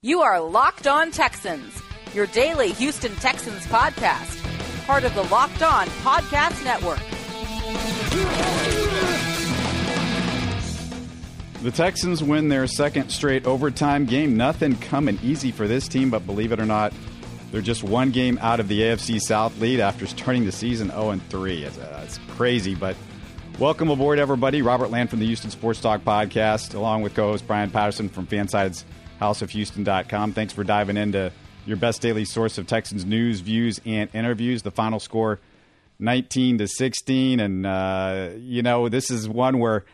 You are Locked On Texans, your daily Houston Texans podcast, part of the Locked On Podcast Network. The Texans win their second straight overtime game. Nothing coming easy for this team, but believe it or not, they're just one game out of the AFC South lead after starting the season 0 3. It's, uh, it's crazy, but welcome aboard, everybody. Robert Land from the Houston Sports Talk podcast, along with co host Brian Patterson from FanSided's houseofhouston.com. Thanks for diving into your best daily source of Texans news, views, and interviews. The final score 19 to 16. And, uh, you know, this is one where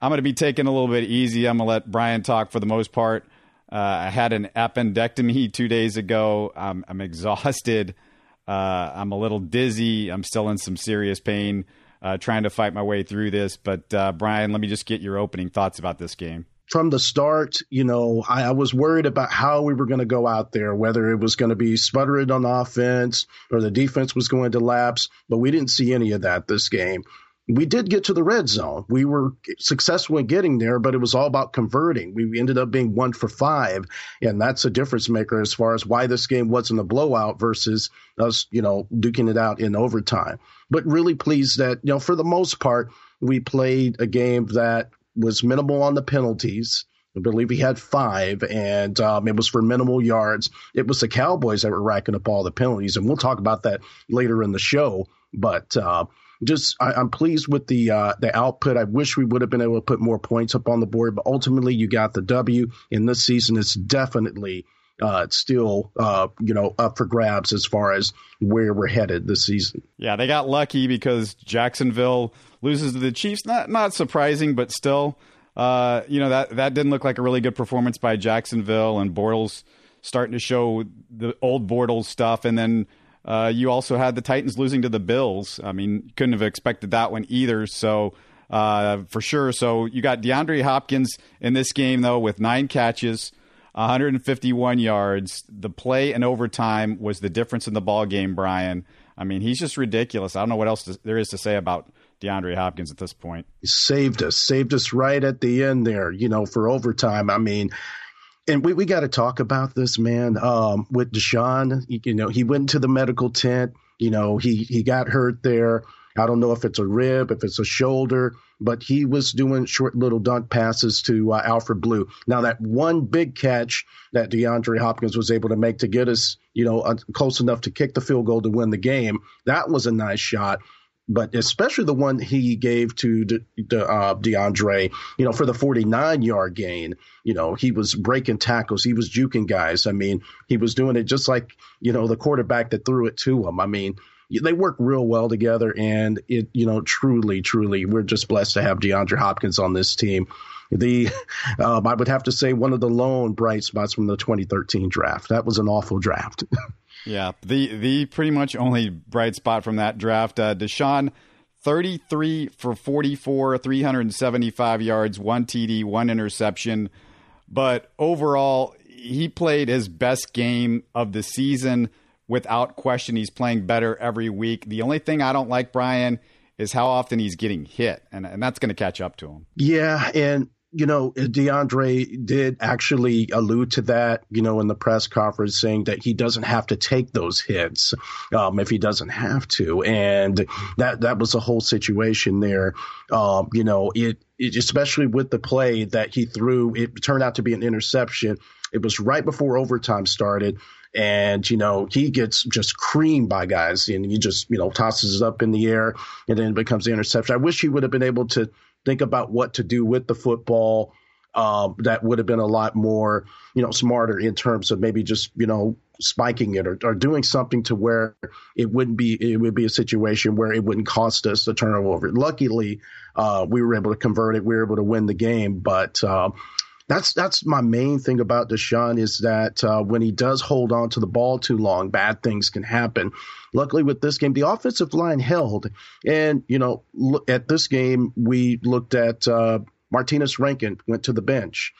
I'm going to be taking a little bit easy. I'm going to let Brian talk for the most part. Uh, I had an appendectomy two days ago. I'm, I'm exhausted. Uh, I'm a little dizzy. I'm still in some serious pain, uh, trying to fight my way through this. But, uh, Brian, let me just get your opening thoughts about this game from the start, you know, I, I was worried about how we were going to go out there, whether it was going to be sputtering on offense or the defense was going to lapse, but we didn't see any of that this game. We did get to the red zone. We were successful in getting there, but it was all about converting. We ended up being one for five, and that's a difference maker as far as why this game wasn't a blowout versus us, you know, duking it out in overtime. But really pleased that, you know, for the most part, we played a game that was minimal on the penalties. I believe he had five, and um, it was for minimal yards. It was the Cowboys that were racking up all the penalties, and we'll talk about that later in the show. But uh, just I, am pleased with the uh, the output. I wish we would have been able to put more points up on the board, but ultimately you got the W. In this season, it's definitely uh, still uh, you know up for grabs as far as where we're headed this season. Yeah, they got lucky because Jacksonville loses to the Chiefs. Not not surprising, but still, uh, you know that that didn't look like a really good performance by Jacksonville and Bortles starting to show the old Bortles stuff, and then. Uh, you also had the Titans losing to the Bills. I mean, couldn't have expected that one either. So, uh, for sure. So, you got DeAndre Hopkins in this game, though, with nine catches, 151 yards. The play and overtime was the difference in the ball game, Brian. I mean, he's just ridiculous. I don't know what else to, there is to say about DeAndre Hopkins at this point. He saved us, saved us right at the end there, you know, for overtime. I mean, and we, we got to talk about this, man. Um, with Deshaun, you know, he went to the medical tent. You know, he he got hurt there. I don't know if it's a rib, if it's a shoulder, but he was doing short little dunk passes to uh, Alfred Blue. Now that one big catch that DeAndre Hopkins was able to make to get us, you know, uh, close enough to kick the field goal to win the game, that was a nice shot but especially the one he gave to De, De, uh, DeAndre, you know, for the 49 yard gain, you know, he was breaking tackles, he was juking guys. I mean, he was doing it just like, you know, the quarterback that threw it to him. I mean, they work real well together, and it, you know, truly, truly, we're just blessed to have DeAndre Hopkins on this team. The, um, I would have to say, one of the lone bright spots from the 2013 draft. That was an awful draft. Yeah, the the pretty much only bright spot from that draft, uh, Deshaun, thirty three for forty four, three hundred and seventy five yards, one TD, one interception, but overall he played his best game of the season without question. He's playing better every week. The only thing I don't like, Brian, is how often he's getting hit, and and that's going to catch up to him. Yeah, and you know, DeAndre did actually allude to that, you know, in the press conference, saying that he doesn't have to take those hits um, if he doesn't have to, and that that was a whole situation there. Um, you know, it, it especially with the play that he threw, it turned out to be an interception. It was right before overtime started and you know he gets just creamed by guys and he just you know tosses it up in the air and then it becomes the interception i wish he would have been able to think about what to do with the football. Um, that would have been a lot more, you know, smarter in terms of maybe just, you know, spiking it or, or doing something to where it wouldn't be, it would be a situation where it wouldn't cost us the turnover. Luckily, uh, we were able to convert it. We were able to win the game, but, uh, that's that's my main thing about Deshaun is that uh, when he does hold on to the ball too long, bad things can happen. Luckily, with this game, the offensive line held, and you know, look, at this game we looked at uh, Martinas Rankin went to the bench.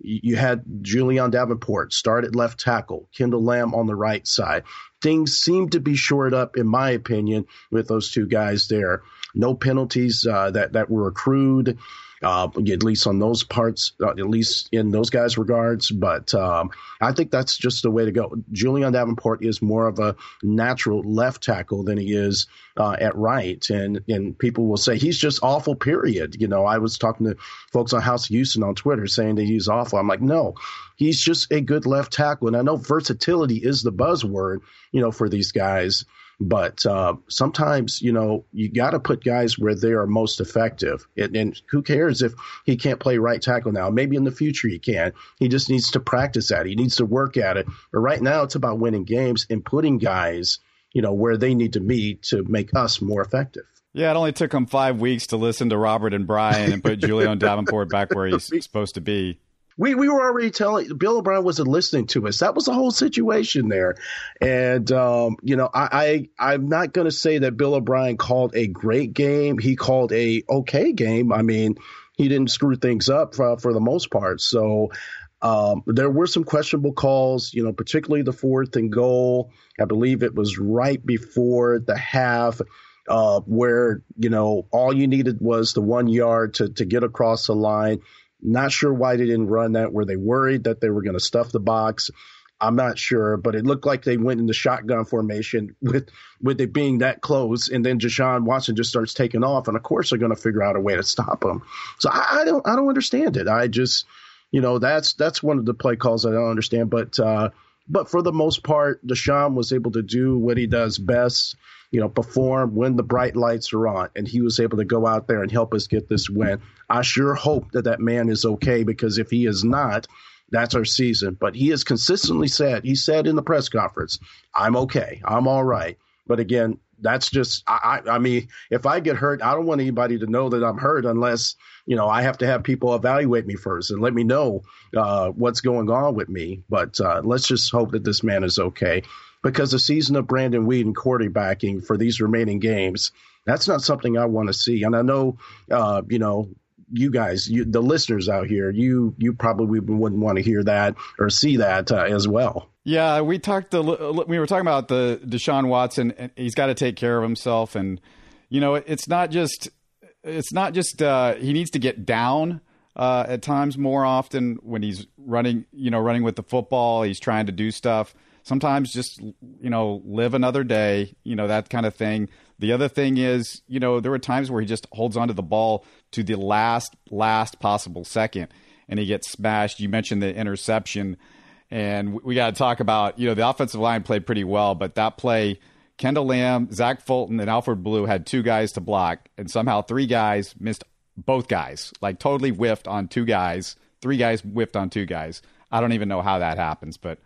You had Julian Davenport start at left tackle, Kendall Lamb on the right side. Things seem to be shored up, in my opinion, with those two guys there. No penalties uh, that that were accrued uh, at least on those parts, uh, at least in those guys' regards. But um, I think that's just the way to go. Julian Davenport is more of a natural left tackle than he is uh, at right, and and people will say he's just awful. Period. You know, I was talking to folks on House Houston on Twitter saying that he's awful. I'm like, no, he's just a good left tackle, and I know versatility is the buzzword, you know, for these guys. But uh, sometimes, you know, you got to put guys where they are most effective. And, and, who cares if he can't play right tackle now? Maybe in the future he can. He just needs to practice that. He needs to work at it. But right now, it's about winning games and putting guys, you know, where they need to be to make us more effective. Yeah, it only took him five weeks to listen to Robert and Brian and put Julian Davenport back where he's supposed to be we we were already telling Bill O'Brien wasn't listening to us. That was the whole situation there, and um, you know I, I I'm not going to say that Bill O'Brien called a great game. He called a okay game. I mean, he didn't screw things up for, for the most part. So um, there were some questionable calls, you know, particularly the fourth and goal. I believe it was right before the half. Uh, where you know all you needed was the one yard to to get across the line. Not sure why they didn't run that. Were they worried that they were going to stuff the box? I'm not sure, but it looked like they went into shotgun formation with with it being that close, and then Deshaun Watson just starts taking off, and of course they're going to figure out a way to stop him. So I, I, don't I don't understand it. I just you know that's that's one of the play calls I don't understand, but uh, but for the most part, Deshaun was able to do what he does best you know, perform when the bright lights are on. And he was able to go out there and help us get this win. I sure hope that that man is okay because if he is not, that's our season. But he has consistently said, he said in the press conference, I'm okay. I'm all right. But again, that's just I, I mean if i get hurt i don't want anybody to know that i'm hurt unless you know i have to have people evaluate me first and let me know uh, what's going on with me but uh, let's just hope that this man is okay because the season of Brandon Weeden quarterbacking for these remaining games, that's not something I want to see. And I know, uh, you know, you guys, you, the listeners out here, you you probably wouldn't want to hear that or see that uh, as well. Yeah, we talked. The, we were talking about the Deshaun Watson. And he's got to take care of himself, and you know, it's not just it's not just uh, he needs to get down. Uh, at times, more often when he's running, you know, running with the football, he's trying to do stuff sometimes just you know live another day you know that kind of thing the other thing is you know there were times where he just holds onto the ball to the last last possible second and he gets smashed you mentioned the interception and we got to talk about you know the offensive line played pretty well but that play kendall Lamb, zach fulton and alfred blue had two guys to block and somehow three guys missed both guys like totally whiffed on two guys three guys whiffed on two guys i don't even know how that happens but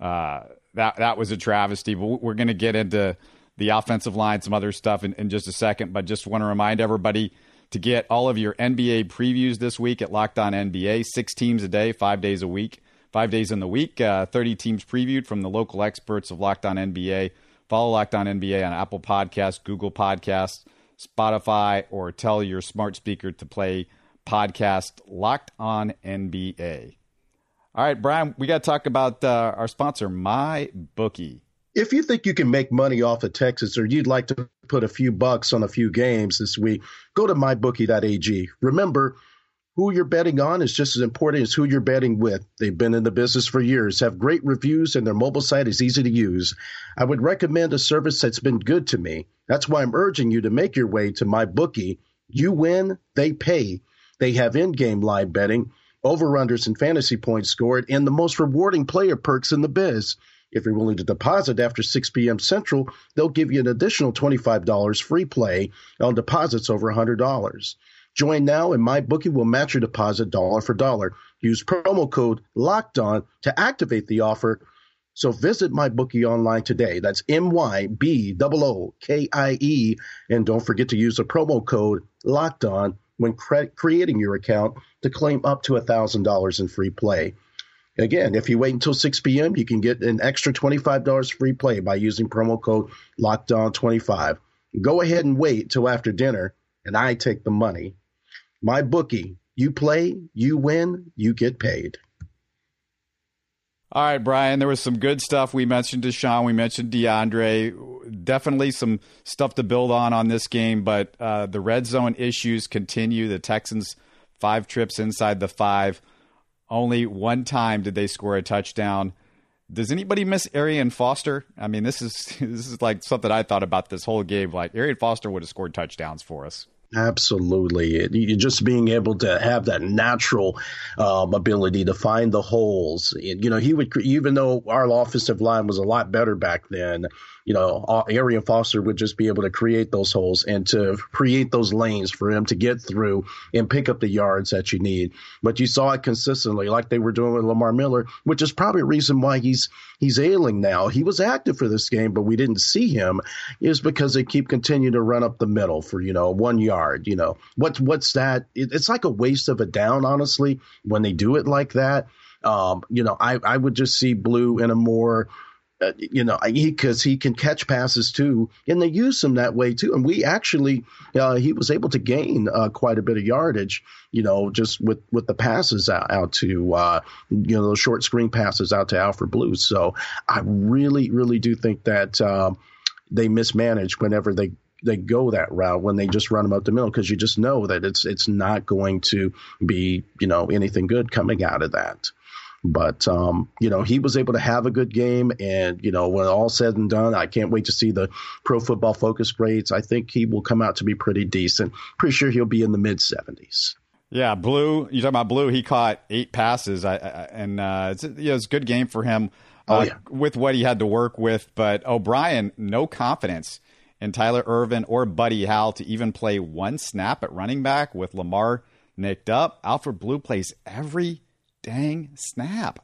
uh, that that was a travesty. But we're going to get into the offensive line, some other stuff in, in just a second. But just want to remind everybody to get all of your NBA previews this week at Locked On NBA. Six teams a day, five days a week, five days in the week. Uh, Thirty teams previewed from the local experts of Locked On NBA. Follow Locked On NBA on Apple Podcasts, Google Podcasts, Spotify, or tell your smart speaker to play podcast Locked On NBA. All right, Brian, we got to talk about uh, our sponsor, My Bookie. If you think you can make money off of Texas or you'd like to put a few bucks on a few games this week, go to mybookie.ag. Remember, who you're betting on is just as important as who you're betting with. They've been in the business for years, have great reviews, and their mobile site is easy to use. I would recommend a service that's been good to me. That's why I'm urging you to make your way to MyBookie. You win, they pay. They have in game live betting over-unders and fantasy points scored, and the most rewarding player perks in the biz. If you're willing to deposit after 6 p.m. Central, they'll give you an additional $25 free play on deposits over $100. Join now and MyBookie will match your deposit dollar for dollar. Use promo code LOCKED ON to activate the offer. So visit MyBookie online today. That's M-Y-B-O-O-K-I-E. And don't forget to use the promo code LOCKED ON when cre- creating your account to claim up to $1,000 in free play. Again, if you wait until 6 p.m., you can get an extra $25 free play by using promo code LOCKEDON25. Go ahead and wait till after dinner, and I take the money. My bookie, you play, you win, you get paid. All right, Brian, there was some good stuff. We mentioned Deshaun, we mentioned DeAndre. Definitely some stuff to build on on this game, but uh, the red zone issues continue. The Texans five trips inside the five. Only one time did they score a touchdown. Does anybody miss Arian Foster? I mean, this is this is like something I thought about this whole game. Like Arian Foster would have scored touchdowns for us. Absolutely. You just being able to have that natural um, ability to find the holes. You know, he would, even though our offensive line was a lot better back then, you know, Arian Foster would just be able to create those holes and to create those lanes for him to get through and pick up the yards that you need. But you saw it consistently, like they were doing with Lamar Miller, which is probably a reason why he's he's ailing now. He was active for this game, but we didn't see him, is because they keep continuing to run up the middle for you know one yard. You know what's what's that? It, it's like a waste of a down, honestly, when they do it like that. Um, you know, I I would just see Blue in a more uh, you know, because he, he, can catch passes too, and they use him that way too. And we actually, uh, he was able to gain uh, quite a bit of yardage, you know, just with with the passes out, out to, uh, you know, those short screen passes out to Alfred Blue. So I really, really do think that um, they mismanage whenever they they go that route when they just run them up the middle because you just know that it's it's not going to be you know anything good coming out of that. But um, you know, he was able to have a good game, and you know, when all said and done, I can't wait to see the Pro Football Focus grades. I think he will come out to be pretty decent. Pretty sure he'll be in the mid seventies. Yeah, Blue. You talking about Blue? He caught eight passes, I, I, and uh, it's, you know, it's a good game for him uh, oh, yeah. with what he had to work with. But O'Brien, no confidence in Tyler Ervin or Buddy Howell to even play one snap at running back with Lamar nicked up. Alfred Blue plays every dang snap.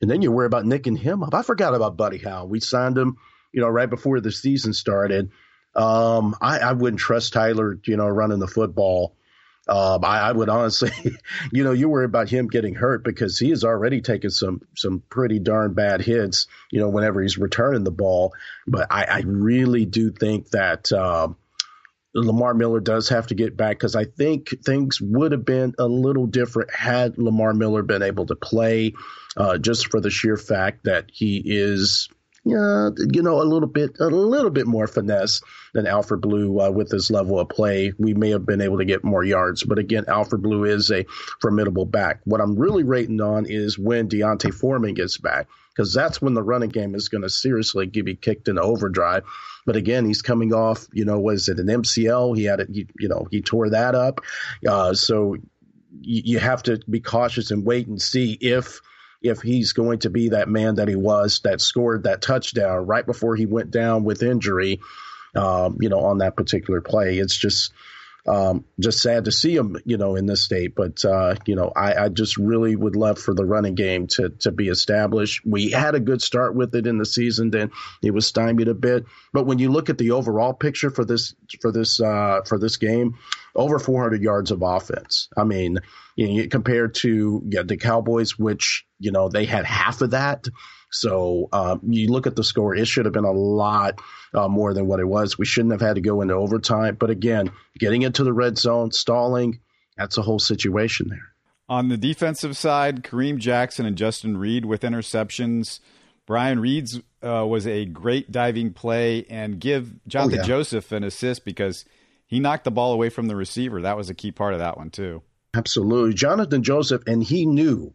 And then you worry about nicking him up. I forgot about Buddy Howell. We signed him, you know, right before the season started. Um, I, I wouldn't trust Tyler, you know, running the football. Um, I, I, would honestly, you know, you worry about him getting hurt because he has already taken some some pretty darn bad hits, you know, whenever he's returning the ball. But I, I really do think that um, Lamar Miller does have to get back because I think things would have been a little different had Lamar Miller been able to play, uh, just for the sheer fact that he is, uh, you know, a little bit, a little bit more finesse than Alfred Blue uh, with his level of play. We may have been able to get more yards, but again, Alfred Blue is a formidable back. What I'm really rating on is when D'Onta Foreman gets back because that's when the running game is going to seriously be kicked into overdrive. But again, he's coming off, you know, was it an MCL? He had it, you know, he tore that up. Uh, so you, you have to be cautious and wait and see if if he's going to be that man that he was that scored that touchdown right before he went down with injury, um, you know, on that particular play. It's just um, just sad to see him, you know, in this state. But uh, you know, I, I, just really would love for the running game to to be established. We had a good start with it in the season, then it was stymied a bit. But when you look at the overall picture for this for this uh, for this game, over 400 yards of offense. I mean, you know, compared to the Cowboys, which you know they had half of that. So um, you look at the score; it should have been a lot uh, more than what it was. We shouldn't have had to go into overtime. But again, getting into the red zone, stalling, that's a whole situation there. On the defensive side, Kareem Jackson and Justin Reid with interceptions. Brian Reid's uh, was a great diving play, and give Jonathan oh, yeah. Joseph an assist because he knocked the ball away from the receiver. That was a key part of that one too. Absolutely, Jonathan Joseph, and he knew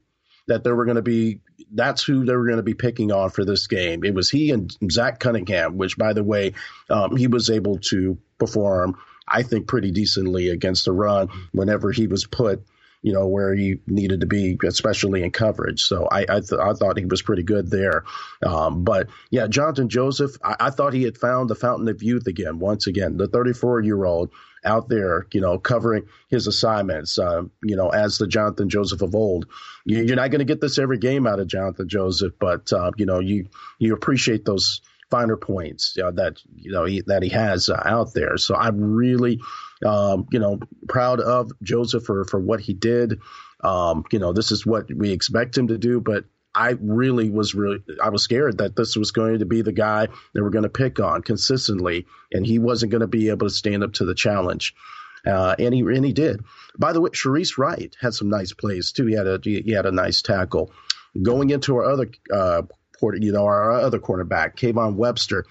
that there were going to be that's who they were going to be picking on for this game. It was he and Zach Cunningham, which by the way, um, he was able to perform, I think, pretty decently against the run whenever he was put, you know, where he needed to be, especially in coverage. So I I, th- I thought he was pretty good there. Um, but yeah, Jonathan Joseph, I, I thought he had found the fountain of youth again. Once again, the 34 year old out there, you know, covering his assignments, uh, you know, as the Jonathan Joseph of old. You're not going to get this every game out of Jonathan Joseph, but uh, you know, you you appreciate those finer points that you know he, that he has uh, out there. So I'm really, um, you know, proud of Joseph for for what he did. Um, you know, this is what we expect him to do, but I really was really I was scared that this was going to be the guy they were going to pick on consistently, and he wasn't going to be able to stand up to the challenge. Uh, and he and he did. By the way, Shareece Wright had some nice plays too. He had a he had a nice tackle. Going into our other uh, you know, our other cornerback, Kayvon Webster.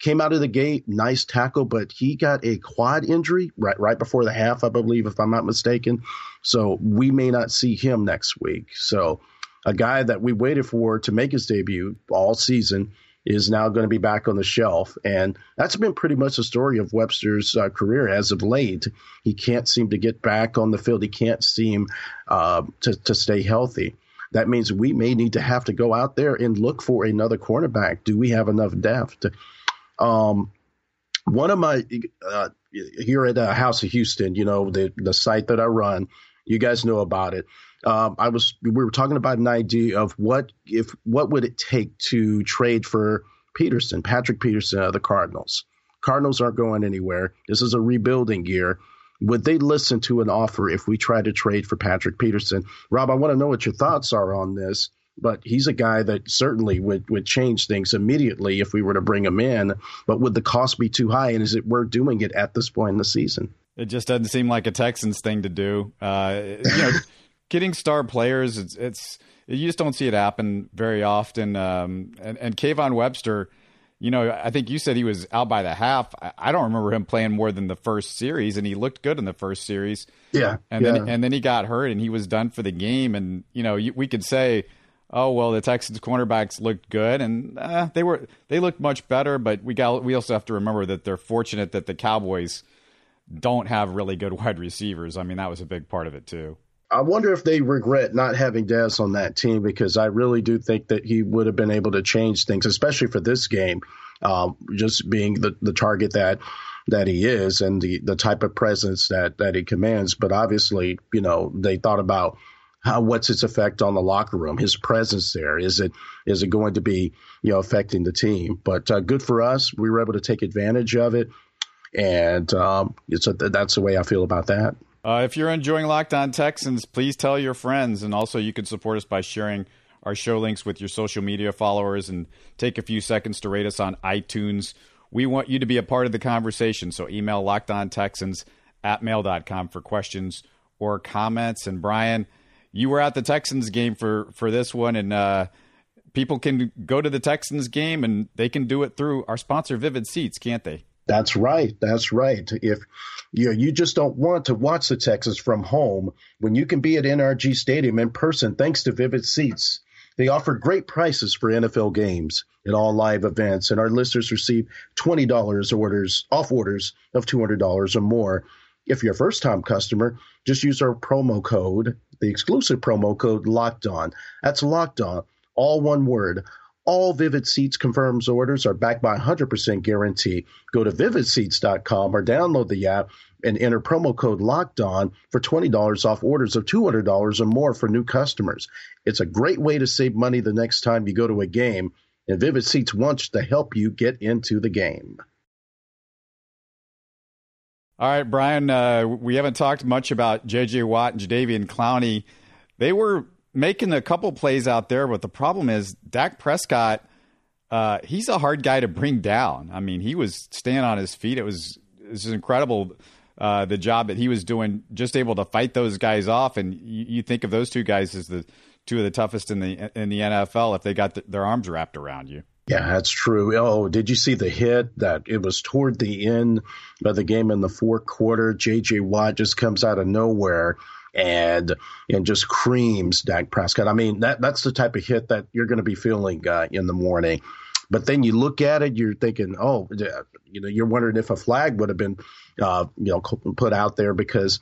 Came out of the gate, nice tackle, but he got a quad injury right right before the half, I believe, if I'm not mistaken. So we may not see him next week. So a guy that we waited for to make his debut all season is now going to be back on the shelf. And that's been pretty much the story of Webster's uh, career as of late. He can't seem to get back on the field. He can't seem uh, to, to stay healthy. That means we may need to have to go out there and look for another cornerback. Do we have enough depth? Um, one of my uh, here at uh, House of Houston, you know the the site that I run, you guys know about it. Um, I was we were talking about an idea of what if what would it take to trade for Peterson, Patrick Peterson of the Cardinals. Cardinals aren't going anywhere. This is a rebuilding year. Would they listen to an offer if we try to trade for Patrick Peterson? Rob, I want to know what your thoughts are on this but he's a guy that certainly would, would change things immediately if we were to bring him in. But would the cost be too high? And is it worth doing it at this point in the season? It just doesn't seem like a Texans thing to do. Uh, you know, getting star players, it's, it's, you just don't see it happen very often. Um, and, and Kayvon Webster, you know, I think you said he was out by the half. I don't remember him playing more than the first series, and he looked good in the first series. Yeah, and yeah. then and then he got hurt, and he was done for the game. And you know, we could say oh well, the Texans cornerbacks looked good, and uh, they were they looked much better. But we got we also have to remember that they're fortunate that the Cowboys don't have really good wide receivers. I mean, that was a big part of it too. I wonder if they regret not having Dez on that team because I really do think that he would have been able to change things, especially for this game, um, just being the, the target that that he is and the, the type of presence that, that he commands. But obviously, you know, they thought about how, what's its effect on the locker room? His presence there is it is it going to be you know affecting the team? But uh, good for us. We were able to take advantage of it, and um, it's a, that's the way I feel about that. Uh, if you're enjoying Locked On Texans, please tell your friends, and also you can support us by sharing our show links with your social media followers, and take a few seconds to rate us on iTunes. We want you to be a part of the conversation, so email lockedontexans at mail.com for questions or comments. And Brian, you were at the Texans game for for this one, and uh, people can go to the Texans game and they can do it through our sponsor, Vivid Seats, can't they? That's right. That's right. If you you just don't want to watch the Texans from home when you can be at NRG Stadium in person, thanks to Vivid Seats. They offer great prices for NFL games and all live events, and our listeners receive twenty dollars orders off orders of two hundred dollars or more. If you're a first time customer, just use our promo code the exclusive promo code locked on. That's locked on, all one word. All Vivid Seats confirms orders are backed by 100% guarantee. Go to vividseats.com or download the app and enter promo code locked on for $20 off orders of $200 or more for new customers. It's a great way to save money the next time you go to a game, and Vivid Seats wants to help you get into the game. All right, Brian, uh, we haven't talked much about J.J. Watt and Jadeveon Clowney. They were making a couple plays out there, but the problem is Dak Prescott, uh, he's a hard guy to bring down. I mean, he was staying on his feet. It was, it was incredible uh, the job that he was doing, just able to fight those guys off. And you, you, think of those two guys as the two of the toughest in the in the NFL if they got the, their arms wrapped around you. Yeah, that's true. Oh, did you see the hit that it was toward the end of the game in the fourth quarter? JJ Watt just comes out of nowhere and and just creams Dak Prescott. I mean, that that's the type of hit that you're going to be feeling uh, in the morning. But then you look at it, you're thinking, oh, you know, you're wondering if a flag would have been, uh, you know, put out there because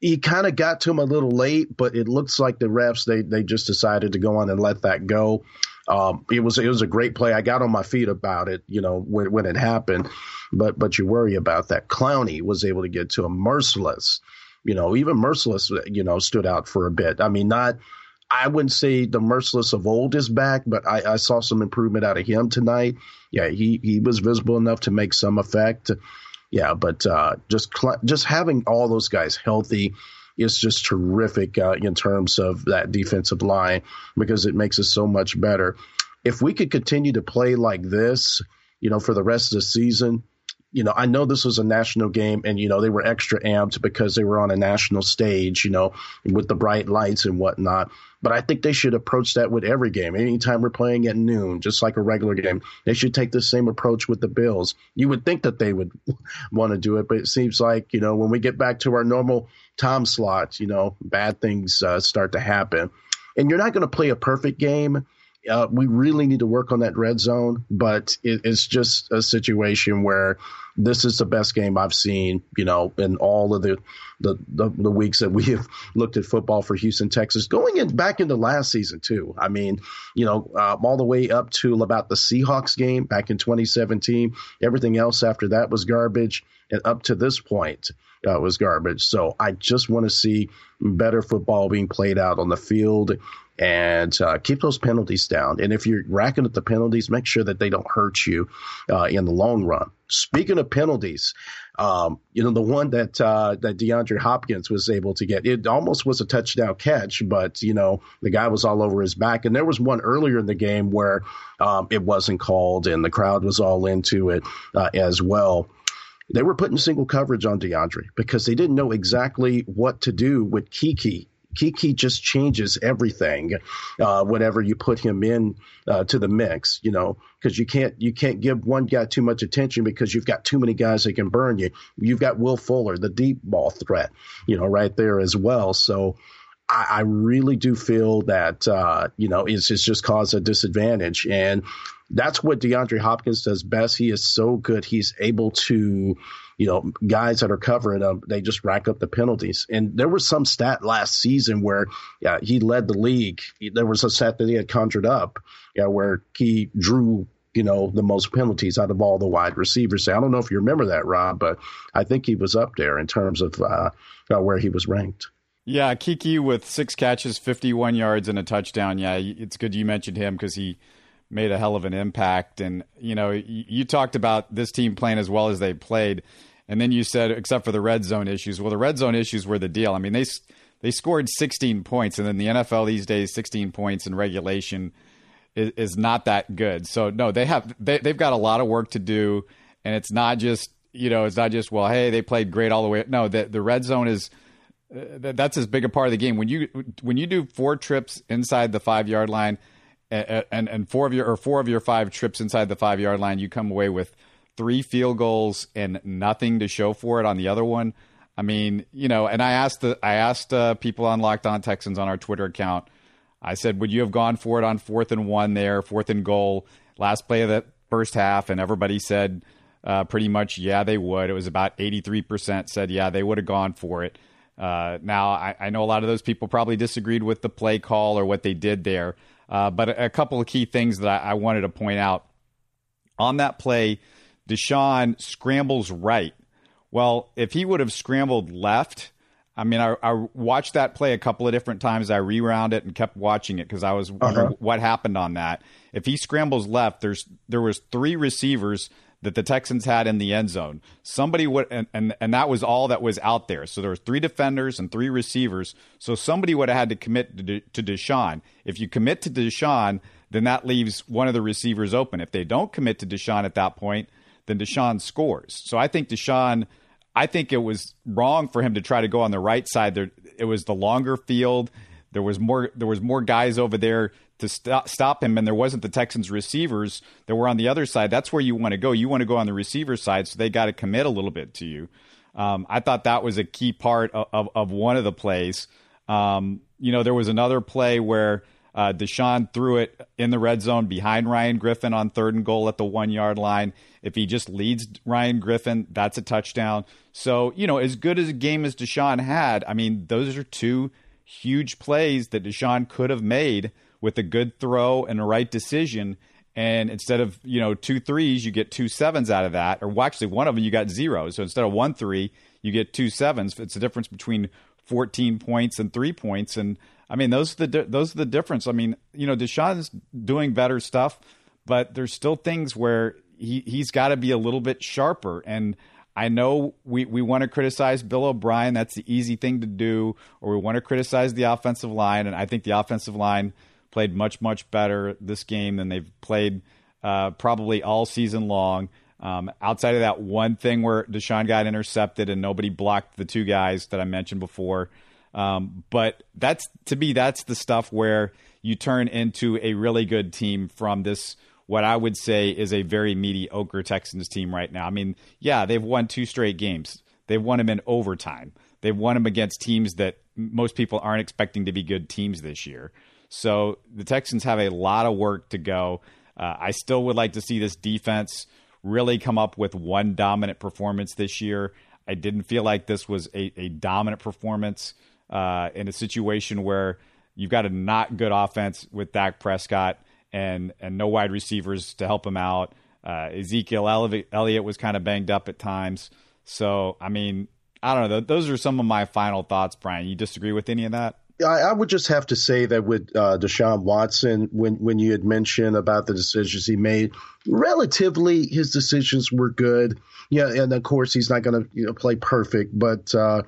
he kind of got to him a little late, but it looks like the refs they they just decided to go on and let that go. Um, it was it was a great play. I got on my feet about it, you know, when, when it happened. But but you worry about that. Clowney was able to get to a Mercilus, you know, even Mercilus, you know, stood out for a bit. I mean, not. I wouldn't say the Mercilus of old is back, but I, I saw some improvement out of him tonight. Yeah, he he was visible enough to make some effect. Yeah, but uh, just just having all those guys healthy is just terrific uh, in terms of that defensive line because it makes us so much better. If we could continue to play like this, you know, for the rest of the season, you know, I know this was a national game and, you know, they were extra amped because they were on a national stage, you know, with the bright lights and whatnot. But I think they should approach that with every game. Anytime we're playing at noon, just like a regular game, they should take the same approach with the Bills. You would think that they would want to do it, but it seems like, you know, when we get back to our normal time slots, you know, bad things uh, start to happen. And you're not going to play a perfect game uh, we really need to work on that red zone, but it, it's just a situation where this is the best game I've seen, you know, in all of the, the, the, the weeks that we have looked at football for Houston, Texas, going in back into last season too. I mean, you know, uh, all the way up to about the Seahawks game back in 2017. Everything else after that was garbage, and up to this point uh, was garbage. So I just want to see better football being played out on the field and uh, keep those penalties down. And if you're racking up the penalties, make sure that they don't hurt you uh, in the long run. Speaking of penalties, um, you know the one that uh, that DeAndre Hopkins was able to get, it almost was a touchdown catch, but you know the guy was all over his back. And there was one earlier in the game where um, it wasn't called, and the crowd was all into it uh, as well they were putting single coverage on DeAndre because they didn't know exactly what to do with Keke Keke just changes everything uh, whenever you put him in uh, to the mix. You know, because you can't you can't give one guy too much attention because you've got too many guys that can burn you. You've got Will Fuller, the deep ball threat, you know, right there as well. So. I, I really do feel that uh, you know it's, it's just caused a disadvantage, and that's what DeAndre Hopkins does best. He is so good; he's able to you know, guys that are covering them, they just rack up the penalties. And there was some stat last season where yeah, he led the league. There was a stat that he had conjured up yeah, where he drew you know, the most penalties out of all the wide receivers. I don't know if you remember that, Rob, but I think he was up there in terms of uh, uh, where he was ranked. Yeah, Keke with six catches, 51 yards, and a touchdown. Yeah, it's good you mentioned him because he made a hell of an impact. And, you know, you, talked about this team playing as well as they played. And then you said, except for the red zone issues. Well, the red zone issues were the deal. I mean, they they scored 16 points, and then the NFL these days, 16 points in regulation is, is not that good. So no, they have they, they've got a lot of work to do, and it's not just you know it's not just well, hey, they played great all the way. No, the the red zone is uh, that's as big a part of the game. When you when you do four trips inside the five yard line and and four of your or four of your five trips inside the five yard line, you come away with three field goals and nothing to show for it on the other one. I mean, you know, and I asked the I asked uh, people on Locked On Texans on our Twitter account. I said, would you have gone for it on fourth and one there, fourth and goal, last play of the first half? And everybody said uh, pretty much, yeah, they would. It was about eighty three percent said, yeah, they would have gone for it. Uh, now, I, I, know a lot of those people probably disagreed with the play call or what they did there. Uh, but a, couple of key things that I, I, wanted to point out on that play, Deshaun scrambles right. Well, if he would have scrambled left, I mean, I, I watched that play a couple of different times. I rewound it and kept watching it because I was wondering uh-huh. what happened on that. If he scrambles left, there's there was three receivers that the Texans had in the end zone. Somebody would, and, and, and that was all that was out there. So there were three defenders and three receivers. So somebody would have had to commit to, to Deshaun. If you commit to Deshaun, then that leaves one of the receivers open. If they don't commit to Deshaun at that point, then Deshaun scores. So I think Deshaun, I think it was wrong for him to try to go on the right side. There, it was the longer field. There was more. There was more guys over there to stop, stop him, and there wasn't the Texans receivers that were on the other side. That's where you want to go. You want to go on the receiver side, so they got to commit a little bit to you. Um, I thought that was a key part of, of, of one of the plays. Um, you know, there was another play where uh, Deshaun threw it in the red zone behind Ryan Griffin on third and goal at the one yard line. If he just leads Ryan Griffin, that's a touchdown. So, you know, as good as a game as Deshaun had, I mean, those are two huge plays that Deshaun could have made with a good throw and a right decision. And instead of, you know, two threes, you get two sevens out of that. Or well, actually, one of them you got zero. So instead of one three, you get two sevens. It's the difference between 14 points and three points. And I mean, those are the those are the difference. I mean, you know, Deshaun's doing better stuff, but there's still things where he he's got to be a little bit sharper. And I know we, we want to criticize Bill O'Brien. That's the easy thing to do. Or we want to criticize the offensive line. And I think the offensive line played much, much better this game than they've played uh, probably all season long. Um, outside of that one thing where Deshaun got intercepted and nobody blocked the two guys that I mentioned before. Um, but that's to me, that's the stuff where you turn into a really good team from this what I would say is a very mediocre Texans team right now. I mean, yeah, they've won two straight games. They've won them in overtime. They've won them against teams that most people aren't expecting to be good teams this year. So the Texans have a lot of work to go. Uh, I still would like to see this defense really come up with one dominant performance this year. I didn't feel like this was a, a dominant performance uh, in a situation where you've got a not good offense with Dak Prescott and and no wide receivers to help him out. Uh, Ezekiel Elliott was kind of banged up at times. So I mean, I don't know. Those are some of my final thoughts, Brian. You disagree with any of that? I, I would just have to say that with uh, Deshaun Watson, when when you had mentioned about the decisions he made, relatively his decisions were good. Yeah, and of course he's not going to you know, play perfect, but uh,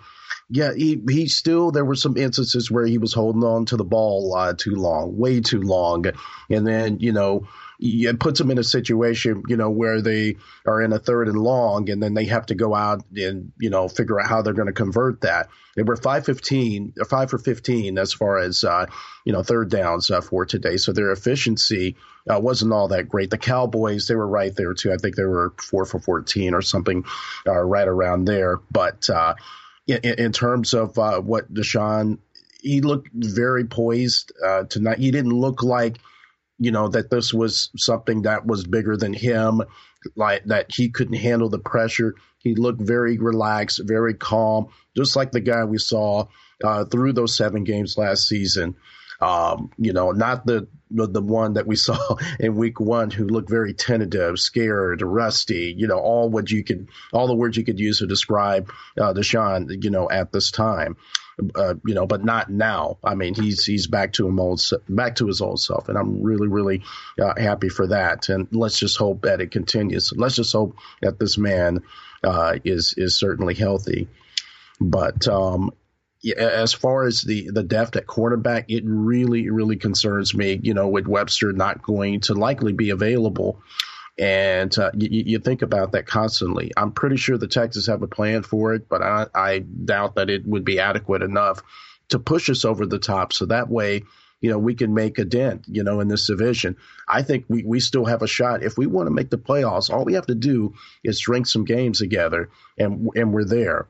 yeah, he he still there were some instances where he was holding on to the ball uh, too long, way too long, and then you know it puts them in a situation, you know, where they are in a third and long, and then they have to go out and you know figure out how they're going to convert that. They were five fifteen, five for fifteen as far as uh, you know third downs uh, for today. So their efficiency uh, wasn't all that great. The Cowboys, they were right there too. I think they were four for fourteen or something, uh, right around there. But uh, in, in, terms of uh, what Deshaun, he looked very poised tonight. He didn't look like you know, that this was something that was bigger than him, like that he couldn't handle the pressure. He looked very relaxed, very calm, just like the guy we saw uh, through those seven games last season. Um, you know, not the the one that we saw in week one who looked very tentative, scared, rusty, you know, all what you could, all the words you could use to describe uh, Deshaun, you know, at this time uh, you know, but not now. I mean, he's he's back to him old back to his old self, and I'm really really uh, happy for that. And let's just hope that it continues. Let's just hope that this man uh, is is certainly healthy. But um, as far as the the depth at quarterback, it really really concerns me. You know, with Webster not going to likely be available. And uh, you, you, think about that constantly. I'm pretty sure the Texans have a plan for it, but I, I doubt that it would be adequate enough to push us over the top. So that way, you know, we can make a dent, you know, in this division. I think we, we still have a shot. If we want to make the playoffs, all we have to do is drink some games together and and we're there.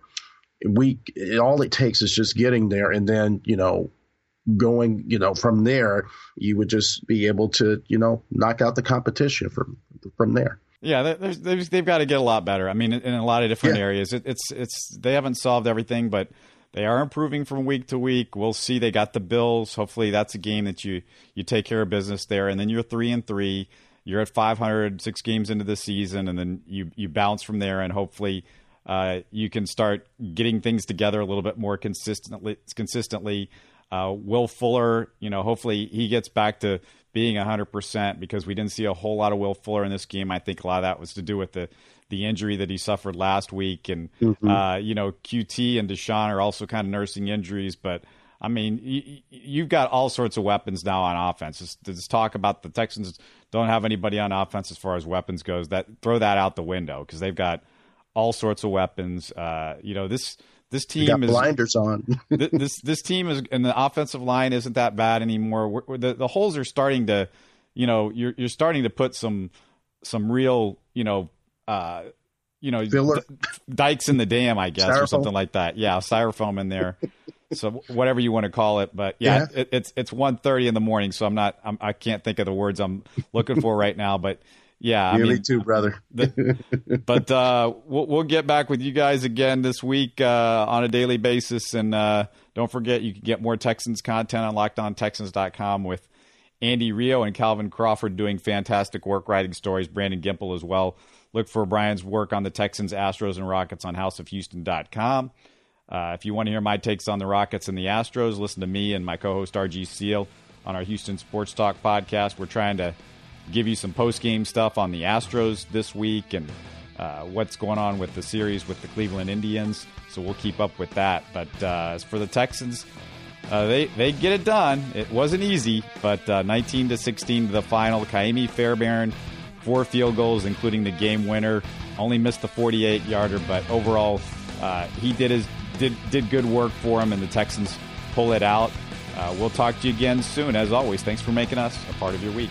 We all it takes is just getting there and then, you know, going, you know, from there, you would just be able to, you know, knock out the competition from from there. Yeah, they've, they've got to get a lot better. I mean, in a lot of different yeah. areas, it, it's it's they haven't solved everything, but they are improving from week to week. We'll see. They got the Bills. Hopefully, that's a game that you you take care of business there, and then you're three and three. You're at 500, six games into the season, and then you you bounce from there, and hopefully. Uh, you can start getting things together a little bit more consistently. Consistently, uh, Will Fuller, you know, hopefully he gets back to being 100% because we didn't see a whole lot of Will Fuller in this game. I think a lot of that was to do with the the injury that he suffered last week, and mm-hmm. uh, you know, QT and Deshaun are also kind of nursing injuries, but. I mean, you, have got all sorts of weapons now on offense. Just, just talk about the Texans don't have anybody on offense as far as weapons goes. That throw that out the window because they've got all sorts of weapons. Uh, you know, this this team is blinders on. this this team is and the offensive line isn't that bad anymore. We're, the the holes are starting to, you know, you're you're starting to put some some real, you know, uh, you know, d- dikes in the dam, I guess, styrofoam. or something like that. Yeah, styrofoam in there. so whatever you want to call it, but yeah, yeah. It, it's it's one thirty in the morning, so I'm not I'm, I can not think of the words I'm looking for right now, but yeah, I mean, too, brother. the, but uh, we'll, we'll get back with you guys again this week uh, on a daily basis, and uh, don't forget you can get more Texans content on LockedOnTexans.com with Andy Rio and Calvin Crawford doing fantastic work writing stories. Brandon Gimple as well. Look for Brian's work on the Texans, Astros, and Rockets on HouseOfHouston.com. Uh, if you want to hear my takes on the Rockets and the Astros, listen to me and my co-host RG Seal on our Houston Sports Talk podcast. We're trying to give you some post game stuff on the Astros this week and uh, what's going on with the series with the Cleveland Indians. So we'll keep up with that. But uh, as for the Texans, uh, they they get it done. It wasn't easy, but uh, 19 to 16 to the final. Kaimi Fairbairn, four field goals, including the game winner. Only missed the 48 yarder, but overall, uh, he did his did did good work for him, and the Texans pull it out. Uh, we'll talk to you again soon. As always, thanks for making us a part of your week.